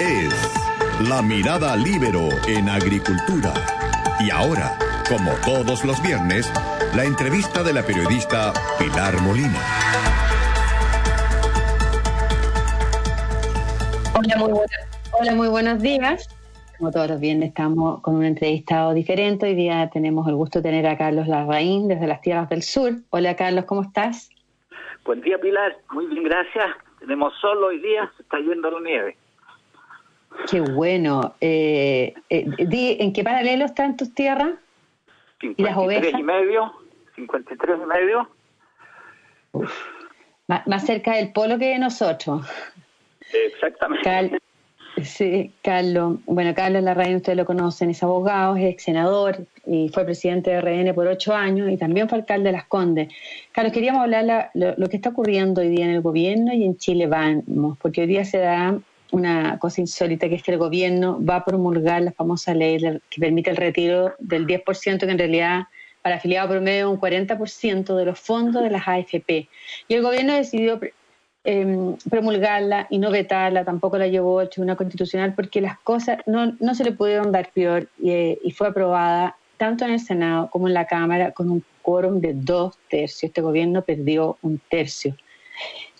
Es La Mirada Libero en Agricultura. Y ahora, como todos los viernes, la entrevista de la periodista Pilar Molina. Hola, muy, Hola, muy buenos días. Como todos los viernes estamos con un entrevistado diferente. Hoy día tenemos el gusto de tener a Carlos Larraín desde las Tierras del Sur. Hola Carlos, ¿cómo estás? Buen día Pilar, muy bien, gracias. Tenemos sol hoy día, se está yendo la nieve. Qué bueno. Eh, eh, ¿En qué paralelo están tus tierras? 53 ¿Y las ovejas? y medio, 53 y medio. más, cerca del polo que de nosotros. Exactamente. Sí, Carlos. Bueno, Carlos Larraín, ustedes lo conocen, es abogado, es ex senador y fue presidente de RN por ocho años y también fue alcalde de Las Condes. Carlos, queríamos hablar de lo, que está ocurriendo hoy día en el gobierno y en Chile vamos, porque hoy día se da una cosa insólita que es que el gobierno va a promulgar la famosa ley que permite el retiro del 10%, que en realidad para afiliado promedio un 40% de los fondos de las AFP. Y el gobierno decidió Em, promulgarla y no vetarla, tampoco la llevó a una Constitucional porque las cosas no, no se le pudieron dar peor y, y, fue aprobada tanto en el Senado como en la Cámara con un quórum de dos tercios. Este gobierno perdió un tercio.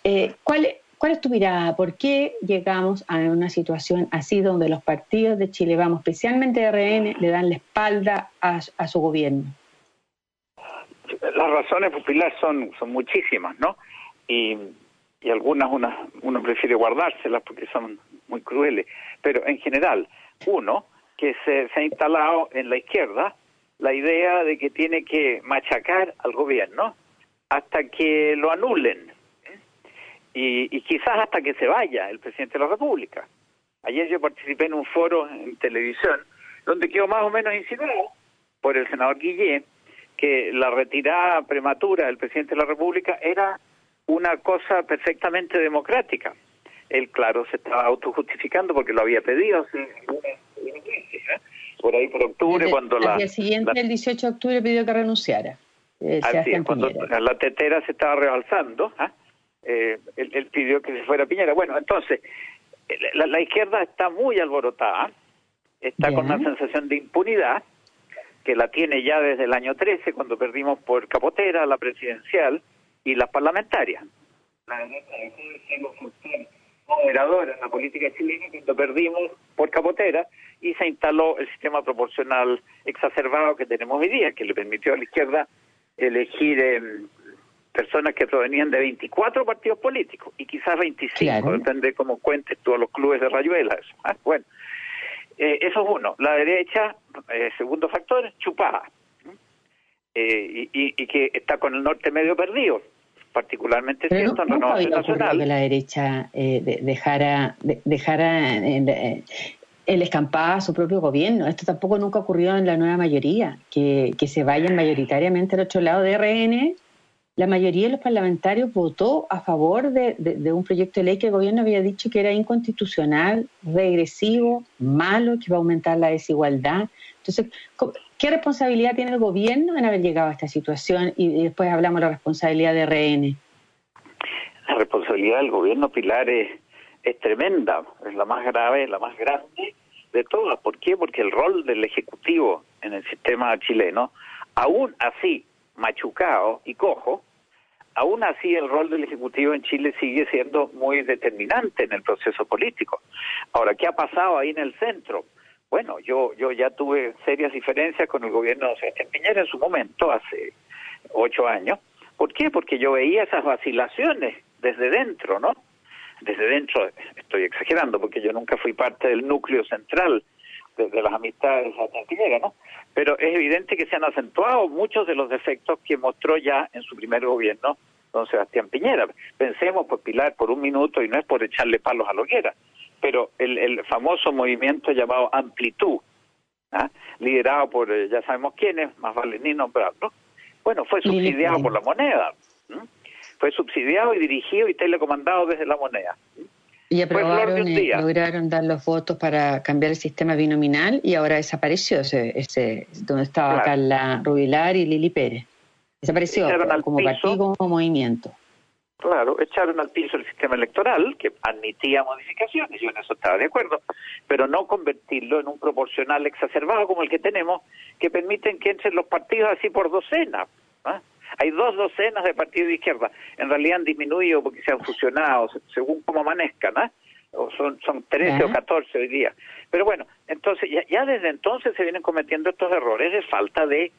Eh, ¿cuál, ¿Cuál es tu mirada? ¿Por qué llegamos a una situación así donde los partidos de Chile, vamos, especialmente RN, le dan la espalda a, su gobierno? Las razones, populares son, son muchísimas, ¿no? Y y algunas una, uno prefiere guardárselas porque son muy crueles, pero en general, uno, que se, ha instalado en la izquierda la idea de que tiene que machacar al gobierno hasta que lo anulen ¿eh? y, y quizás hasta que se vaya el presidente de la República. Ayer yo participé en un foro en televisión donde quedó más o menos insinuado por el senador Guillé que la retirada prematura del presidente de la República era una cosa perfectamente democrática. Él, claro, se estaba autojustificando porque lo había pedido ¿eh? por ahí por octubre, cuando la... El siguiente, el 18 de octubre, pidió que renunciara. Eh, así es, cuando la tetera se estaba rebalsando, ¿ah? eh, él, pidió que se fuera Piñera. Bueno, entonces, la, izquierda está muy alborotada, está con una sensación de impunidad, que la tiene ya desde el año 13, cuando perdimos por Capotera la presidencial, y las parlamentarias. La derecha dejó de ser moderadora en la política chilena cuando perdimos por capotera y se instaló el sistema proporcional exacerbado que tenemos hoy día, que le permitió a la izquierda elegir em, personas que provenían de 24 partidos políticos y quizás 25, depende de cómo cuentes todos los clubes de rayuelas. Ah, bueno, eh, eso es uno. La derecha, eh, segundo factor, chupada. Eh, y, y, que está con el norte medio perdido particularmente Pero cierto no, no, Nacional. que la derecha eh, dejara, dejara eh, el escampado a su propio gobierno. Esto tampoco nunca ocurrió en la nueva mayoría, que, que se vayan mayoritariamente al otro lado de RN. La mayoría de los parlamentarios votó a favor de, de, un proyecto de ley que el gobierno había dicho que era inconstitucional, regresivo, malo, que iba a aumentar la desigualdad. Entonces, ¿Qué responsabilidad tiene el gobierno en haber llegado a esta situación? Y, después hablamos de la responsabilidad de RN. La responsabilidad del gobierno, Pilar, es, tremenda, es la más grave, la más grande de todas. ¿Por qué? Porque el rol del Ejecutivo en el sistema chileno, aún así machucado y cojo, aún así el rol del Ejecutivo en Chile sigue siendo muy determinante en el proceso político. Ahora, ¿qué ha pasado ahí en el centro? Bueno, yo, yo ya tuve serias diferencias con el gobierno de Sebastián Piñera en su momento, hace ocho años. ¿Por qué? Porque yo veía esas vacilaciones desde dentro, ¿no? Desde dentro, estoy exagerando, porque yo nunca fui parte del núcleo central de, las amistades de ¿no? Pero es evidente que se han acentuado muchos de los defectos que mostró ya en su primer gobierno don Sebastián Piñera. Pensemos, por Pilar, por un minuto, y no es por echarle palos a lo que era, pero el, el famoso movimiento llamado Amplitud, ¿ah? liderado por eh, ya sabemos quiénes, más vale ni nombrarlo, bueno, fue subsidiado por la moneda, fue subsidiado y dirigido y telecomandado desde la moneda. Y aprobaron, eh, lograron dar los votos para cambiar el sistema binominal y ahora desapareció ese, ese donde estaba Carla Rubilar y Lili Pérez. Desapareció como partido, como movimiento. Claro, echaron al piso el sistema electoral, que admitía modificaciones, yo en eso estaba de acuerdo, pero no convertirlo en un proporcional exacerbado como el que tenemos, que permiten que entren los partidos así por docenas. ¿ah? Hay dos docenas de partidos de izquierda, en realidad han disminuido porque se han fusionado, según como amanezcan, ¿ah? o son, son 13 o 14 hoy día. Pero bueno, entonces ya, ya desde entonces se vienen cometiendo estos errores de falta de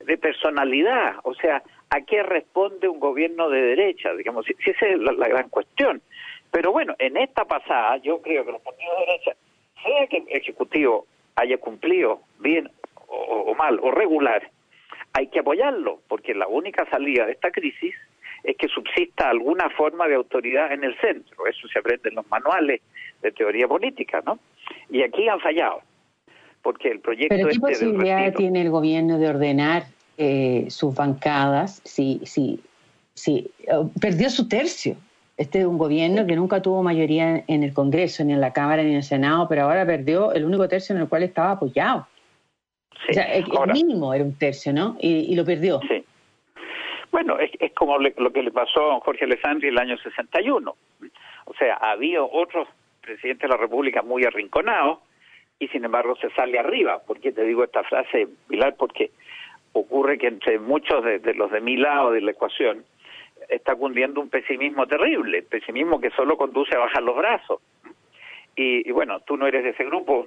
de personalidad, o sea, ¿a qué responde un gobierno de derecha? Digamos, si, esa es la, gran cuestión. Pero bueno, en esta pasada yo creo que los partidos de derecha, sea que el Ejecutivo haya cumplido bien o, mal o regular, hay que apoyarlo, porque la única salida de esta crisis es que subsista alguna forma de autoridad en el centro. Eso se aprende en los manuales de teoría política, ¿no? Y aquí han fallado porque el proyecto... ¿Pero qué este posibilidad tiene el gobierno de ordenar eh, sus bancadas si, si, si oh, perdió su tercio? Este es un gobierno que nunca tuvo mayoría en el Congreso, ni en la Cámara, ni en el Senado, pero ahora perdió el único tercio en el cual estaba apoyado. o sea, el, mínimo era un tercio, ¿no? Y, lo perdió. Sí. Bueno, es, es como lo que le pasó a Jorge Alessandri el año 61. O sea, había otros presidentes de la República muy arrinconados, y sin embargo se sale arriba. ¿Por qué te digo esta frase, Pilar? Porque ocurre que entre muchos de, los de mi lado de la ecuación está cundiendo un pesimismo terrible, pesimismo que solo conduce a bajar los brazos. Y, bueno, tú no eres de ese grupo,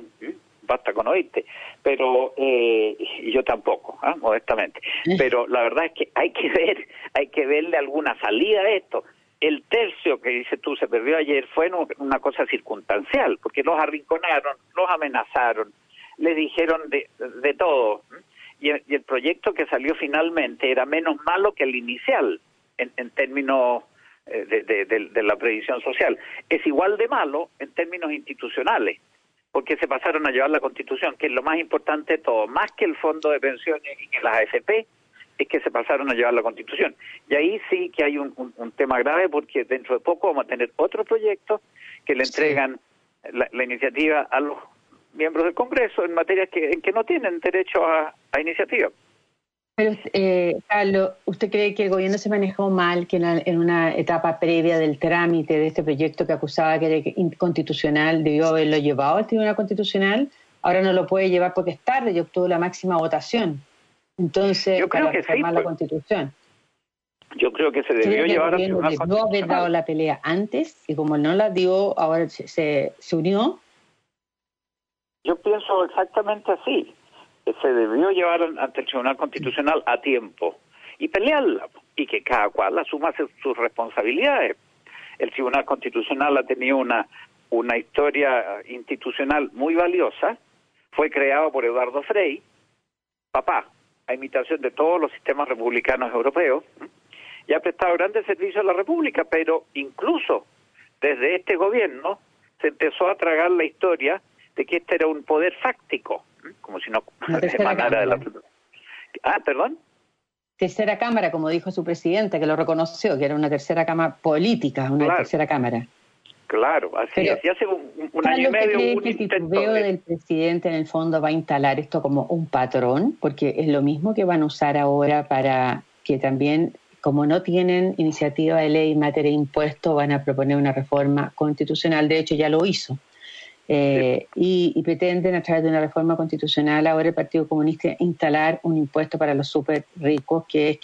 basta con oírte, pero eh, y yo tampoco, ¿ah? modestamente. Pero la verdad es que hay que ver, hay que verle alguna salida a esto el tercio que dice tú se perdió ayer fue una cosa circunstancial, porque los arrinconaron, los amenazaron, les dijeron de, de todo. Y el, proyecto que salió finalmente era menos malo que el inicial, en, en términos eh, de, de, la previsión social. Es igual de malo en términos institucionales, porque se pasaron a llevar la Constitución, que es lo más importante de todo, más que el fondo de pensiones y que las AFP, es que se pasaron a llevar la Constitución. Y ahí sí que hay un, tema grave porque dentro de poco vamos a tener otro proyecto que le entregan la, iniciativa a los miembros del Congreso en materias que, en que no tienen derecho a, iniciativa. Pero, eh, Carlos, ¿usted cree que el gobierno se manejó mal que en, una etapa previa del trámite de este proyecto que acusaba que era inconstitucional debió haberlo llevado al Tribunal Constitucional? Ahora no lo puede llevar porque es tarde y obtuvo la máxima votación. Entonces, yo creo que sí, la pues. Constitución. Yo creo que se debió llevar a Tribunal Constitucional. haber dado la pelea antes y como no la dio, ahora se, se, unió. Yo pienso exactamente así. Se debió llevar ante el Tribunal Constitucional a tiempo y pelearla y que cada cual asuma sus responsabilidades. El Tribunal Constitucional ha tenido una, una historia institucional muy valiosa. Fue creado por Eduardo Frei, papá, a imitación de todos los sistemas republicanos europeos, y ha prestado grandes servicios a la República, pero incluso desde este gobierno se empezó a tragar la historia de que este era un poder fáctico, como si no emanara de la... Ah, perdón. Tercera Cámara, como dijo su presidente, que lo reconoció, que era una tercera cámara política, una tercera Cámara. Claro, así, hace un, año y medio cree que el titubeo del presidente en el fondo va a instalar esto como un patrón? Porque es lo mismo que van a usar ahora para que también, como no tienen iniciativa de ley en materia de impuestos, van a proponer una reforma constitucional. De hecho, ya lo hizo. Eh, y, pretenden, a través de una reforma constitucional, ahora el Partido Comunista instalar un impuesto para los súper ricos, que es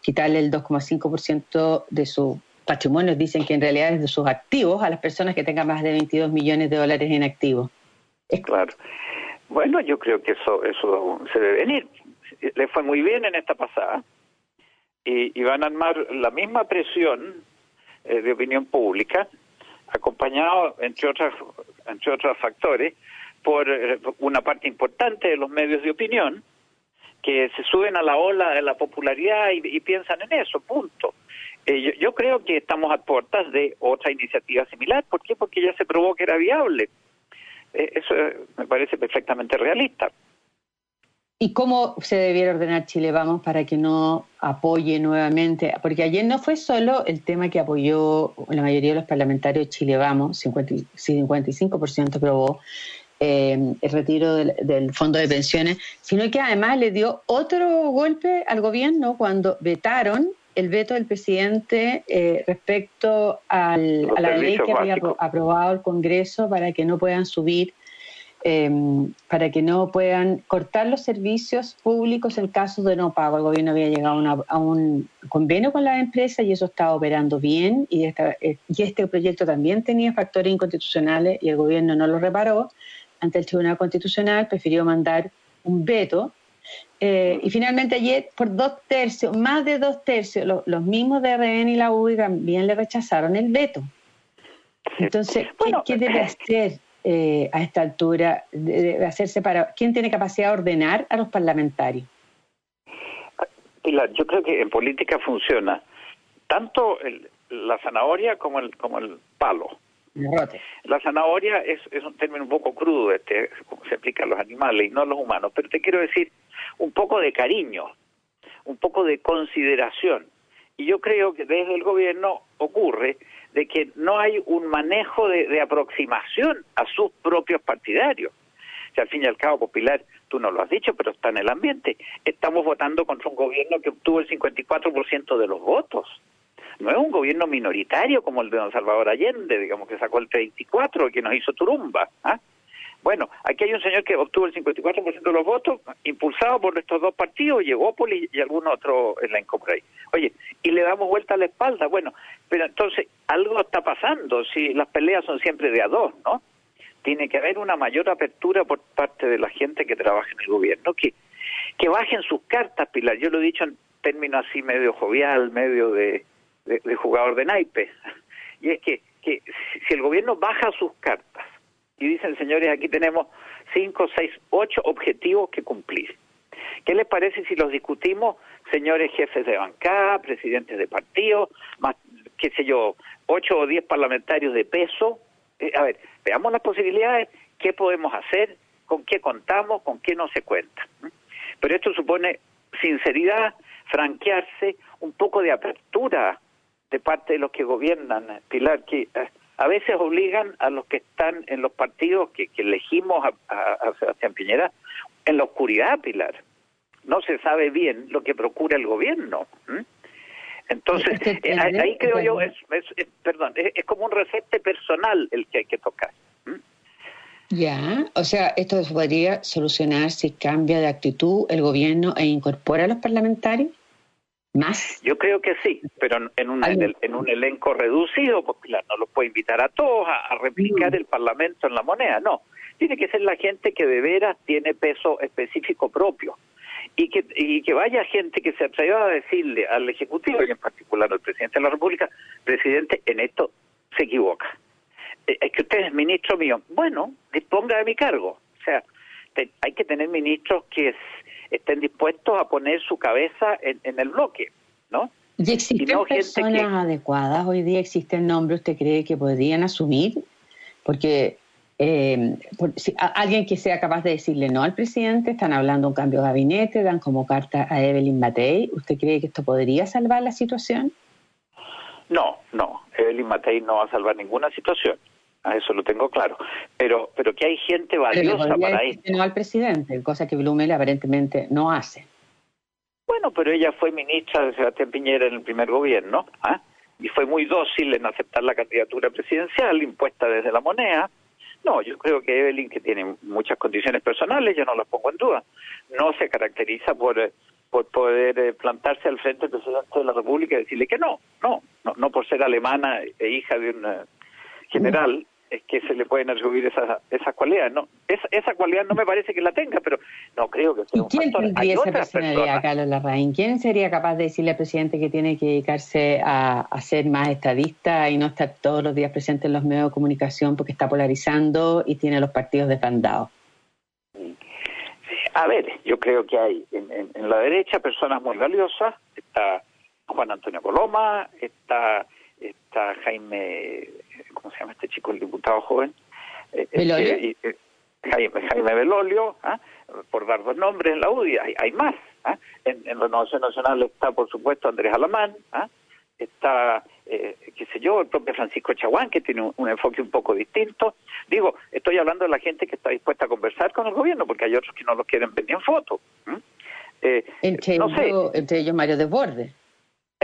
quitarle el 2,5% de su patrimonios dicen que en realidad es de sus activos a las personas que tengan más de 22 millones de dólares en activos. Claro. Bueno, yo creo que eso eso se debe venir. Le fue muy bien en esta pasada y, van a armar la misma presión eh, de opinión pública, acompañado, entre otras entre otros factores, por eh, una parte importante de los medios de opinión que se suben a la ola de la popularidad y piensan en eso, punto. Eh, yo, creo que estamos a puertas de otra iniciativa similar. ¿Por qué? Porque ya se probó que era viable. Eh, eso me parece perfectamente realista. ¿Y cómo se debiera ordenar Chile Vamos para que no apoye nuevamente? Porque ayer no fue solo el tema que apoyó la mayoría de los parlamentarios de Chile Vamos, 50, 55% aprobó el retiro del, del, fondo de pensiones, sino que además le dio otro golpe al gobierno cuando vetaron el veto del presidente eh, respecto al, a la ley que había aprobado el Congreso para que no puedan subir, em, para que no puedan cortar los servicios públicos en caso de no pago. El gobierno había llegado a, un convenio con la empresa y eso estaba operando bien y, esta, eh, y este proyecto también tenía factores inconstitucionales y el gobierno no lo reparó. Ante el Tribunal Constitucional prefirió mandar un veto eh, y finalmente ayer, por dos tercios, más de dos tercios, los mismos de RN y la UDI también le rechazaron el veto. Entonces, ¿qué, debe hacer eh, a esta altura? Debe hacerse para, ¿Quién tiene capacidad de ordenar a los parlamentarios? Pilar, yo creo que en política funciona tanto la zanahoria como el, como el palo. La zanahoria es, es un término un poco crudo, este, como se aplica a los animales y no a los humanos, pero te quiero decir un poco de cariño, un poco de consideración. Y yo creo que desde el gobierno ocurre de que no hay un manejo de, aproximación a sus propios partidarios. O al fin y al cabo, Pilar, tú no lo has dicho, pero está en el ambiente. Estamos votando contra un gobierno que obtuvo el 54% de los votos no es un gobierno minoritario como el de don Salvador Allende, digamos que sacó el 34, que nos hizo Turumba. ¿ah? Bueno, aquí hay un señor que obtuvo el 54% de los votos, impulsado por estos dos partidos, llegó y algún otro en la Incomprey. Oye, y le damos vuelta a la espalda. Bueno, pero entonces algo está pasando, si las peleas son siempre de a dos, ¿no? Tiene que haber una mayor apertura por parte de la gente que trabaja en el gobierno, que, que bajen sus cartas, Pilar. Yo lo he dicho en términos así medio jovial, medio de, de, jugador de naipe. Y es que, que si el gobierno baja sus cartas y dicen, señores, aquí tenemos cinco, seis, ocho objetivos que cumplir. ¿Qué les parece si los discutimos, señores jefes de bancada, presidentes de partido, más, qué sé yo, ocho o diez parlamentarios de peso? Eh, a ver, veamos las posibilidades, qué podemos hacer, con qué contamos, con qué no se cuenta. Pero esto supone sinceridad, franquearse, un poco de apertura de parte de los que gobiernan, Pilar, que eh, a veces obligan a los que están en los partidos que, elegimos a, Sebastián Piñera en la oscuridad, Pilar. No se sabe bien lo que procura el gobierno. Entonces, eh, ahí creo yo, es, perdón, es, como un recete personal el que hay que tocar. Ya, o sea, esto se podría solucionar si cambia de actitud el gobierno e incorpora a los parlamentarios. ¿Más? Yo creo que sí, pero en un, en un elenco reducido, porque no lo puede invitar a todos a, replicar mm. el Parlamento en la moneda, no. Tiene que ser la gente que de veras tiene peso específico propio y que, y que vaya gente que se atreva a decirle al Ejecutivo y en particular al Presidente de la República, Presidente, en esto se equivoca. Eh, es que usted es ministro mío. Bueno, disponga de mi cargo. O sea, hay que tener ministros que estén dispuestos a poner su cabeza en, el bloque, ¿no? ¿Y existen personas adecuadas? Hoy día existen nombres, ¿usted cree que podrían asumir? Porque eh, si, alguien que sea capaz de decirle no al presidente, están hablando de un cambio de gabinete, dan como carta a Evelyn Matei. ¿Usted cree que esto podría salvar la situación? No, no. Evelyn Matei no va a salvar ninguna situación a eso lo tengo claro. Pero, pero que hay gente valiosa para esto. No al presidente, cosa que Blumel aparentemente no hace. Bueno, pero ella fue ministra de Sebastián Piñera en el primer gobierno ¿ah? y fue muy dócil en aceptar la candidatura presidencial impuesta desde la moneda. No, yo creo que Evelyn, que tiene muchas condiciones personales, yo no las pongo en duda, no se caracteriza por, eh, por poder eh, plantarse al frente del presidente de la República y decirle que no, no, no, no por ser alemana e hija de un eh, general, es que se le pueden atribuir esas esas cualidades. No, esa, esa cualidad no me parece que la tenga, pero no creo que sea un quién tendría esa personalidad, Carlos Larraín? ¿Quién sería capaz de decirle al presidente que tiene que dedicarse a, a, ser más estadista y no estar todos los días presente en los medios de comunicación porque está polarizando y tiene los partidos desbandados? A ver, yo creo que hay en, en la derecha personas muy valiosas. Está Juan Antonio Coloma, está está Jaime, ¿cómo se llama este chico, el diputado joven? Eh, eh, eh, Jaime, Jaime Belolio, ¿ah? por dar dos nombres en la UDI, hay, hay más. ¿ah? En, en Renovación Nacional está, por supuesto, Andrés Alamán, ¿ah? está, qué sé yo, el propio Francisco Chaguán, que tiene un, enfoque un poco distinto. Digo, estoy hablando de la gente que está dispuesta a conversar con el gobierno, porque hay otros que no los quieren vender en foto. entre, no sé. entre ellos Mario Desbordes.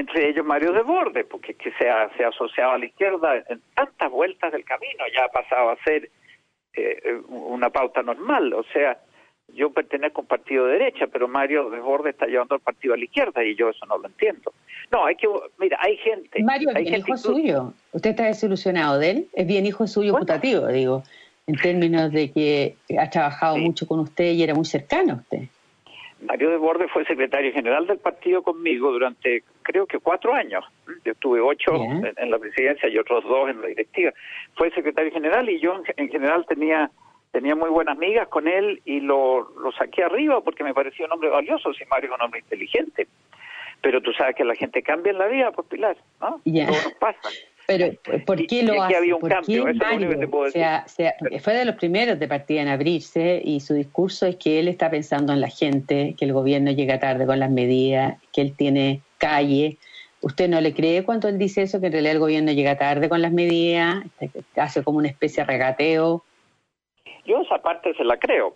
Entre ellos Mario de Borde, porque que se ha, se ha asociado a la izquierda en tantas vueltas del camino, ya ha pasado a ser eh, una pauta normal, o sea, yo pertenezco a un partido de derecha, pero Mario Desbordes está llevando al partido a la izquierda y yo eso no lo entiendo. No, hay que, mira, hay gente. Mario es hijo suyo. ¿Usted está desilusionado de él? Es bien hijo suyo putativo, digo, en términos de que ha trabajado mucho con usted y era muy cercano a usted. Mario Desbordes fue secretario general del partido conmigo durante, creo que cuatro años. Yo tuve ocho en, la presidencia y otros dos en la directiva. Fue secretario general y yo en general tenía tenía muy buenas amigas con él y lo, lo saqué arriba porque me parecía un hombre valioso, si Mario es un hombre inteligente. Pero tú sabes que la gente cambia en la vida, pues Pilar, ¿no? Ya. Todo nos pasa. Pero, ¿por qué lo hace? Había un cambio, Eso es lo que te puedo decir. fue de los primeros de partida en abrirse y su discurso es que él está pensando en la gente, que el gobierno llega tarde con las medidas, que él tiene calle. ¿Usted no le cree cuando él dice eso, que en realidad el gobierno llega tarde con las medidas, hace como una especie de regateo? Yo esa parte se la creo.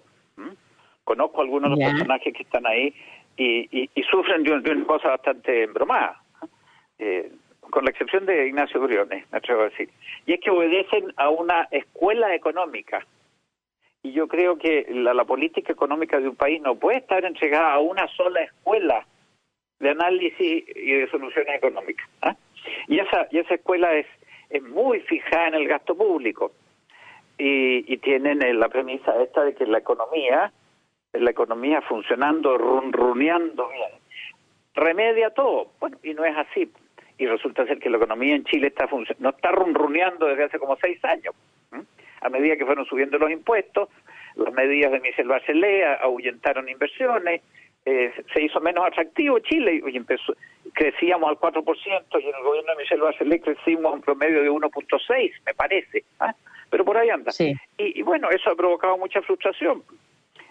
Conozco algunos de los personajes que están ahí y, sufren de, una cosa bastante embromada, eh, con la excepción de Ignacio Briones, me atrevo a decir. Y es que obedecen a una escuela económica. Y yo creo que la, política económica de un país no puede estar entregada a una sola escuela de análisis y de soluciones económicas. ¿ah? Y esa y esa escuela es, es muy fijada en el gasto público y, tienen eh, la premisa esta de que la economía, la economía funcionando, runruneando bien, remedia todo. Bueno, y no es así. Y resulta ser que la economía en Chile está no está runruneando desde hace como seis años. A medida que fueron subiendo los impuestos, las medidas de Michel Bachelet ahuyentaron inversiones, eh, se hizo menos atractivo Chile y empezó, crecíamos al 4% y en el gobierno de Michel Bachelet crecimos un promedio de 1.6, me parece. ¿ah? pero por ahí anda. Y, bueno, eso ha provocado mucha frustración.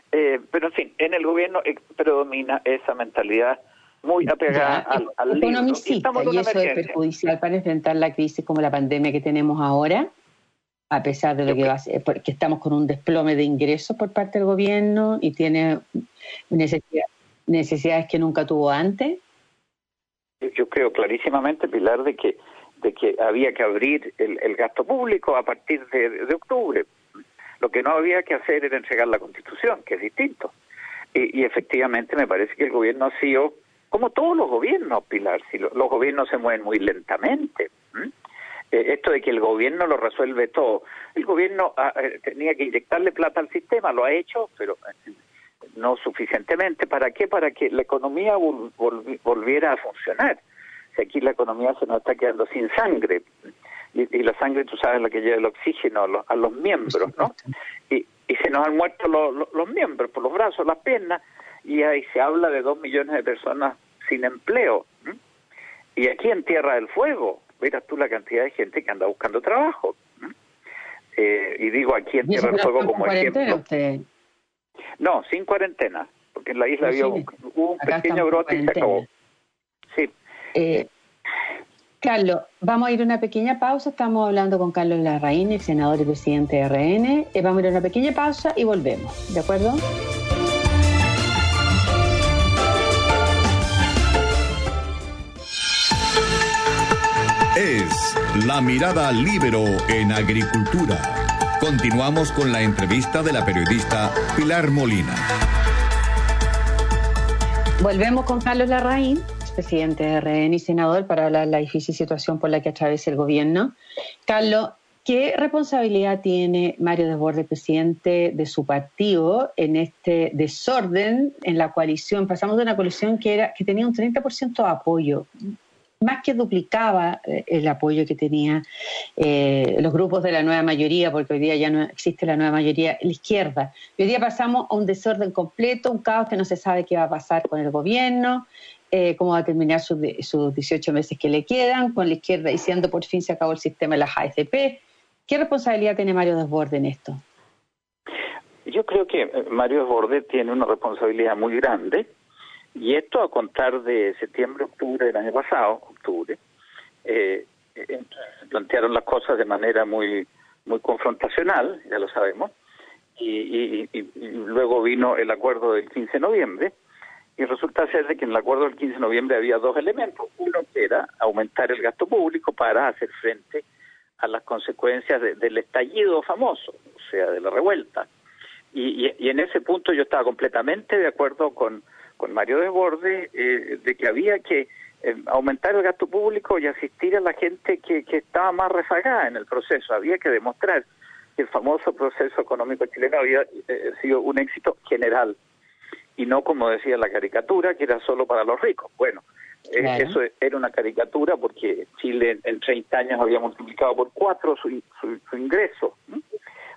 Eh, pero en fin, en el gobierno eh, predomina esa mentalidad muy apegada al, al Y, y eso es perjudicial para enfrentar la crisis como la pandemia que tenemos ahora, a pesar de lo que va a ser, porque estamos con un desplome de ingresos por parte del gobierno y tiene necesidades que nunca tuvo antes. Yo creo clarísimamente, Pilar, de que de que había que abrir el, gasto público a partir de, octubre. Lo que no había que hacer era entregar la Constitución, que es distinto. Y, efectivamente me parece que el gobierno ha sido, como todos los gobiernos, Pilar, si los gobiernos se mueven muy lentamente. Eh, esto de que el gobierno lo resuelve todo. El gobierno ah, eh, tenía que inyectarle plata al sistema, lo ha hecho, pero eh, no suficientemente. ¿Para qué? Para que la economía volviera a funcionar aquí la economía se nos está quedando sin sangre. Y, la sangre, tú sabes, la que lleva el oxígeno a los, miembros, ¿no? Y, se nos han muerto los miembros, por los brazos, las piernas, y ahí se habla de dos millones de personas sin empleo. Y aquí en Tierra del Fuego, verás tú la cantidad de gente que anda buscando trabajo. Eh, y digo aquí en Tierra del Fuego como ejemplo. No, sin cuarentena, porque en la isla había un pequeño brote y se acabó. Sí, eh, Carlos, vamos a ir a una pequeña pausa. Estamos hablando con Carlos Larraín, el senador y presidente de RN. Eh, vamos a ir a una pequeña pausa y volvemos. ¿De acuerdo? Es La Mirada Libero en Agricultura. Continuamos con la entrevista de la periodista Pilar Molina. Volvemos con Carlos Larraín, presidente de RN y senador, para hablar de la difícil situación por la que atraviesa el gobierno. Carlos, ¿qué responsabilidad tiene Mario Desbordes, presidente de su partido, en este desorden en la coalición? Pasamos de una coalición que, era, que tenía un 30% de apoyo, más que duplicaba eh, el apoyo que tenía eh, los grupos de la nueva mayoría, porque hoy día ya no existe la nueva mayoría, la izquierda. Hoy día pasamos a un desorden completo, un caos que no se sabe qué va a pasar con el gobierno, eh, cómo va a terminar sus, 18 meses que le quedan, con la izquierda diciendo por fin se acabó el sistema de las AFP. ¿Qué responsabilidad tiene Mario Desbordes en esto? Yo creo que eh, Mario Desbordes tiene una responsabilidad muy grande y esto a contar de septiembre, octubre del año pasado, octubre, eh, plantearon las cosas de manera muy muy confrontacional, ya lo sabemos, y, y, luego vino el acuerdo del 15 de noviembre, y resulta ser de que en el acuerdo del 15 de noviembre había dos elementos. Uno era aumentar el gasto público para hacer frente a las consecuencias del estallido famoso, o sea, de la revuelta. Y, en ese punto yo estaba completamente de acuerdo con, con Mario Desbordes eh, de que había que eh, aumentar el gasto público y asistir a la gente que, que estaba más rezagada en el proceso. Había que demostrar que el famoso proceso económico chileno había eh, sido un éxito general y no como decía la caricatura, que era solo para los ricos. Bueno, eh, eso era una caricatura porque Chile en 30 años había multiplicado por cuatro su, su, ingreso.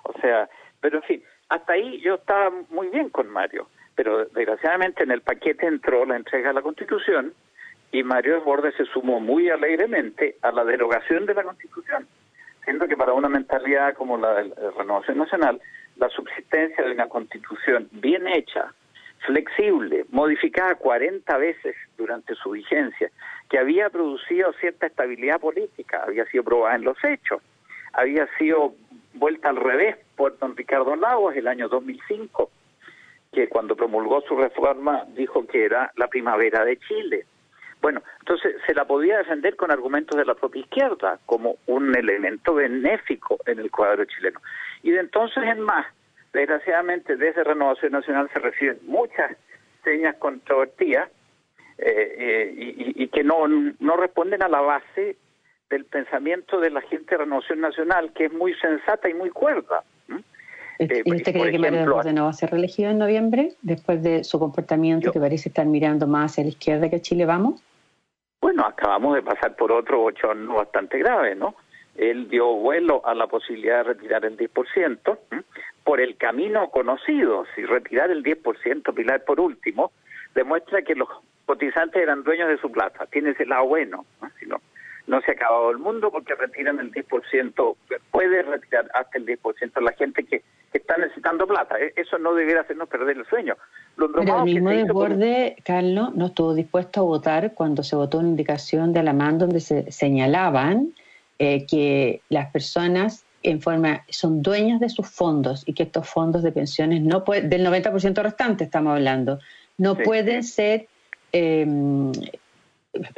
O sea, pero en fin, hasta ahí yo estaba muy bien con Mario, pero desgraciadamente en el paquete entró la entrega de la Constitución y Mario Desbordes se sumó muy alegremente a la derogación de la Constitución, siendo que para una mentalidad como la de Renovación Nacional, la subsistencia de una Constitución bien hecha, flexible, modificada 40 veces durante su vigencia, que había producido cierta estabilidad política, había sido probada en los hechos, había sido vuelta al revés por don Ricardo Lagos el año 2005, que cuando promulgó su reforma dijo que era la primavera de Chile. Bueno, entonces se la podía defender con argumentos de la propia izquierda como un elemento benéfico en el cuadro chileno. Y de entonces en más, Desgraciadamente, desde Renovación Nacional se reciben muchas señas controvertidas eh, eh, y, que no, no responden a la base del pensamiento de la gente de Renovación Nacional, que es muy sensata y muy cuerda. Eh, ¿Y usted cree que Mario Desbordes no va a ser reelegido en noviembre, después de su comportamiento que parece estar mirando más hacia la izquierda que Chile vamos? Bueno, acabamos de pasar por otro bochorno bastante grave, ¿no? Él dio vuelo a la posibilidad de retirar el 10%, por el camino conocido. Si retirar el 10%, Pilar, por último, demuestra que los cotizantes eran dueños de su plata. Tiene ese lado bueno, ¿no? Si no, no se ha acabado el mundo porque retiran el 10%, puede retirar hasta el 10% la gente que, está necesitando plata. E, eso no debiera hacernos perder el sueño. Lo Pero el mismo desborde, Carlos, no estuvo dispuesto a votar cuando se votó una indicación de Alamán donde se señalaban eh, que las personas en forma, son dueños de sus fondos y que estos fondos de pensiones no pueden, del 90% restante estamos hablando, no pueden ser, em,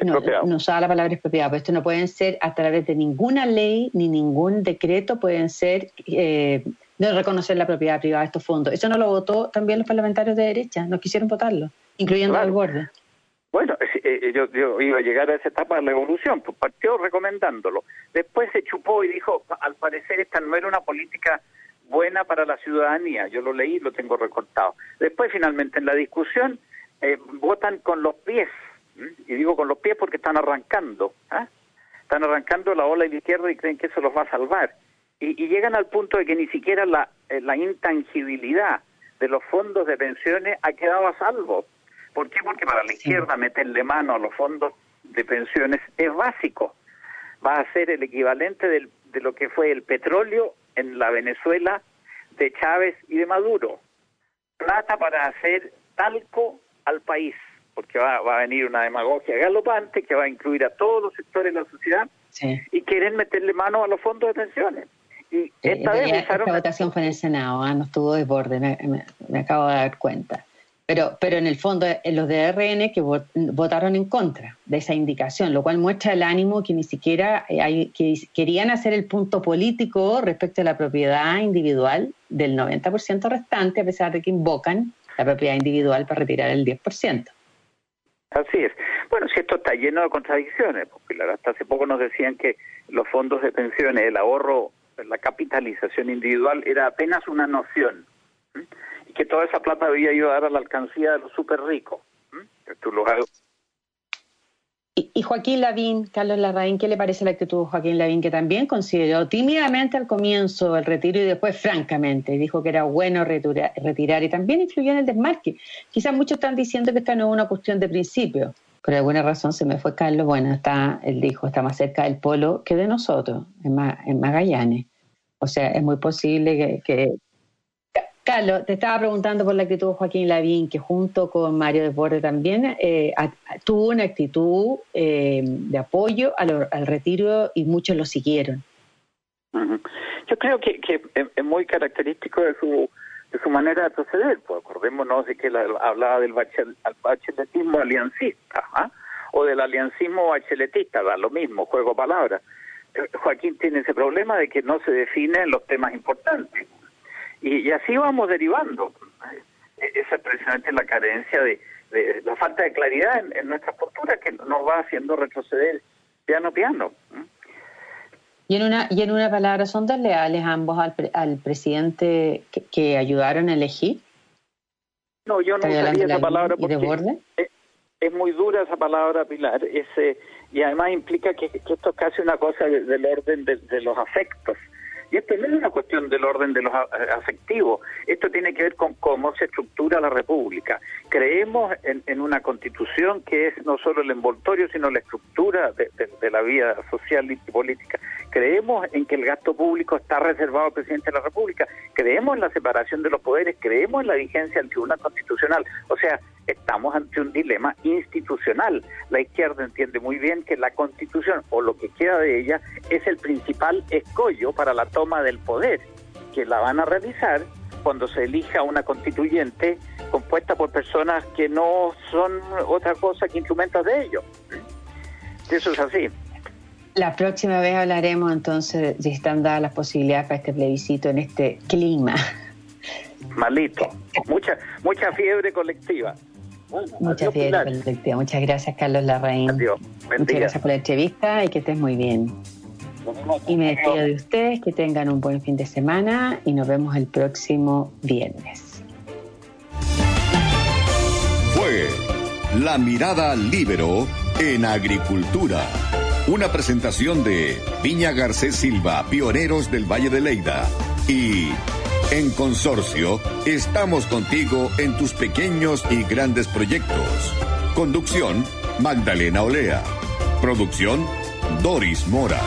no, no usaba la palabra expropiado, pero esto no pueden ser a través de ninguna ley ni ningún decreto, pueden ser, eh, no reconocer la propiedad privada de estos fondos. Eso no lo votó también los parlamentarios de derecha, no quisieron votarlo, incluyendo al borde. Bueno, eh, eh, yo, yo, iba a llegar a esa etapa de la evolución, pues partió recomendándolo. Después se chupó y dijo, al parecer esta no era una política buena para la ciudadanía. Yo lo leí, lo tengo recortado. Después, finalmente, en la discusión, eh, votan con los pies. Y digo con los pies porque están arrancando. ¿ah? Están arrancando la ola de la izquierda y creen que eso los va a salvar. Y, y llegan al punto de que ni siquiera la, la intangibilidad de los fondos de pensiones ha quedado a salvo ¿Por qué? Porque para la izquierda meterle mano a los fondos de pensiones es básico. Va a ser el equivalente de lo que fue el petróleo en la Venezuela de Chávez y de Maduro. Plata para hacer talco al país, porque va, a venir una demagogia galopante que va a incluir a todos los sectores de la sociedad y quieren meterle mano a los fondos de pensiones. Y eh, esta vez esta votación fue en el Senado, ¿ah? no estuvo de borde, me acabo de dar cuenta. Pero, pero en el fondo, en los de RN que votaron en contra de esa indicación, lo cual muestra el ánimo que ni siquiera eh, hay, que querían hacer el punto político respecto a la propiedad individual del 90% restante, a pesar de que invocan la propiedad individual para retirar el 10%. Así es. Bueno, si esto está lleno de contradicciones, porque hasta hace poco nos decían que los fondos de pensiones, el ahorro, la capitalización individual era apenas una noción que toda esa plata debía ayudar a la alcancía de los súper ricos. Y, Joaquín Lavín, Carlos Larraín, ¿qué le parece la actitud de Joaquín Lavín, que también consideró tímidamente al comienzo el retiro y después francamente dijo que era bueno retirar, y también influyó en el desmarque? Quizás muchos están diciendo que esta no es una cuestión de principio. Por alguna razón se me fue Carlos, bueno, está, él dijo, está más cerca del polo que de nosotros, en, Magallanes. O sea, es muy posible que, Carlos, te estaba preguntando por la actitud de Joaquín Lavín, que junto con Mario Desbordes también eh, tuvo una actitud eh, de apoyo al, retiro y muchos lo siguieron. Yo creo que, es muy característico de su de su manera de proceder. Pues acordémonos de que hablaba del bacheletismo aliancista, ¿ah? o del aliancismo bacheletista, da lo mismo, juego palabras. Eh, Joaquín tiene ese problema de que no se definen los temas importantes. Y, así vamos derivando. Eh, esa es precisamente la carencia de, la falta de claridad en, nuestra postura que nos va haciendo retroceder piano piano. Y en una, y en una palabra, ¿son desleales ambos al, al presidente que, ayudaron a elegir? No, yo no usaría esa palabra porque es, muy dura esa palabra, Pilar, ese, y además implica que, esto es casi una cosa del orden de los afectos. Y esto no es una cuestión del orden de los afectivos, esto tiene que ver con cómo se estructura la República. Creemos en, una constitución que es no solo el envoltorio, sino la estructura de, la vida social y política. Creemos en que el gasto público está reservado al presidente de la República. Creemos en la separación de los poderes, creemos en la vigencia del Tribunal Constitucional. O sea, estamos ante un dilema institucional. La izquierda entiende muy bien que la Constitución, o lo que queda de ella, es el principal escollo para la toma del poder, que la van a realizar cuando se elija una constituyente compuesta por personas que no son otra cosa que instrumentos de ello. Eso es así. La próxima vez hablaremos entonces si están dadas las posibilidades para este plebiscito en este clima. Malito. Mucha, mucha fiebre colectiva. Muchas Muchas gracias, Carlos Larraín. Muchas gracias por la entrevista y que estés muy bien. Y me despido de ustedes, que tengan un buen fin de semana y nos vemos el próximo viernes. Fue La Mirada Libero en Agricultura. Una presentación de Viña Garcés Silva, pioneros del Valle de Leida. Y en Consorcio, estamos contigo en tus pequeños y grandes proyectos. Conducción, Magdalena Olea. Producción, Doris Mora.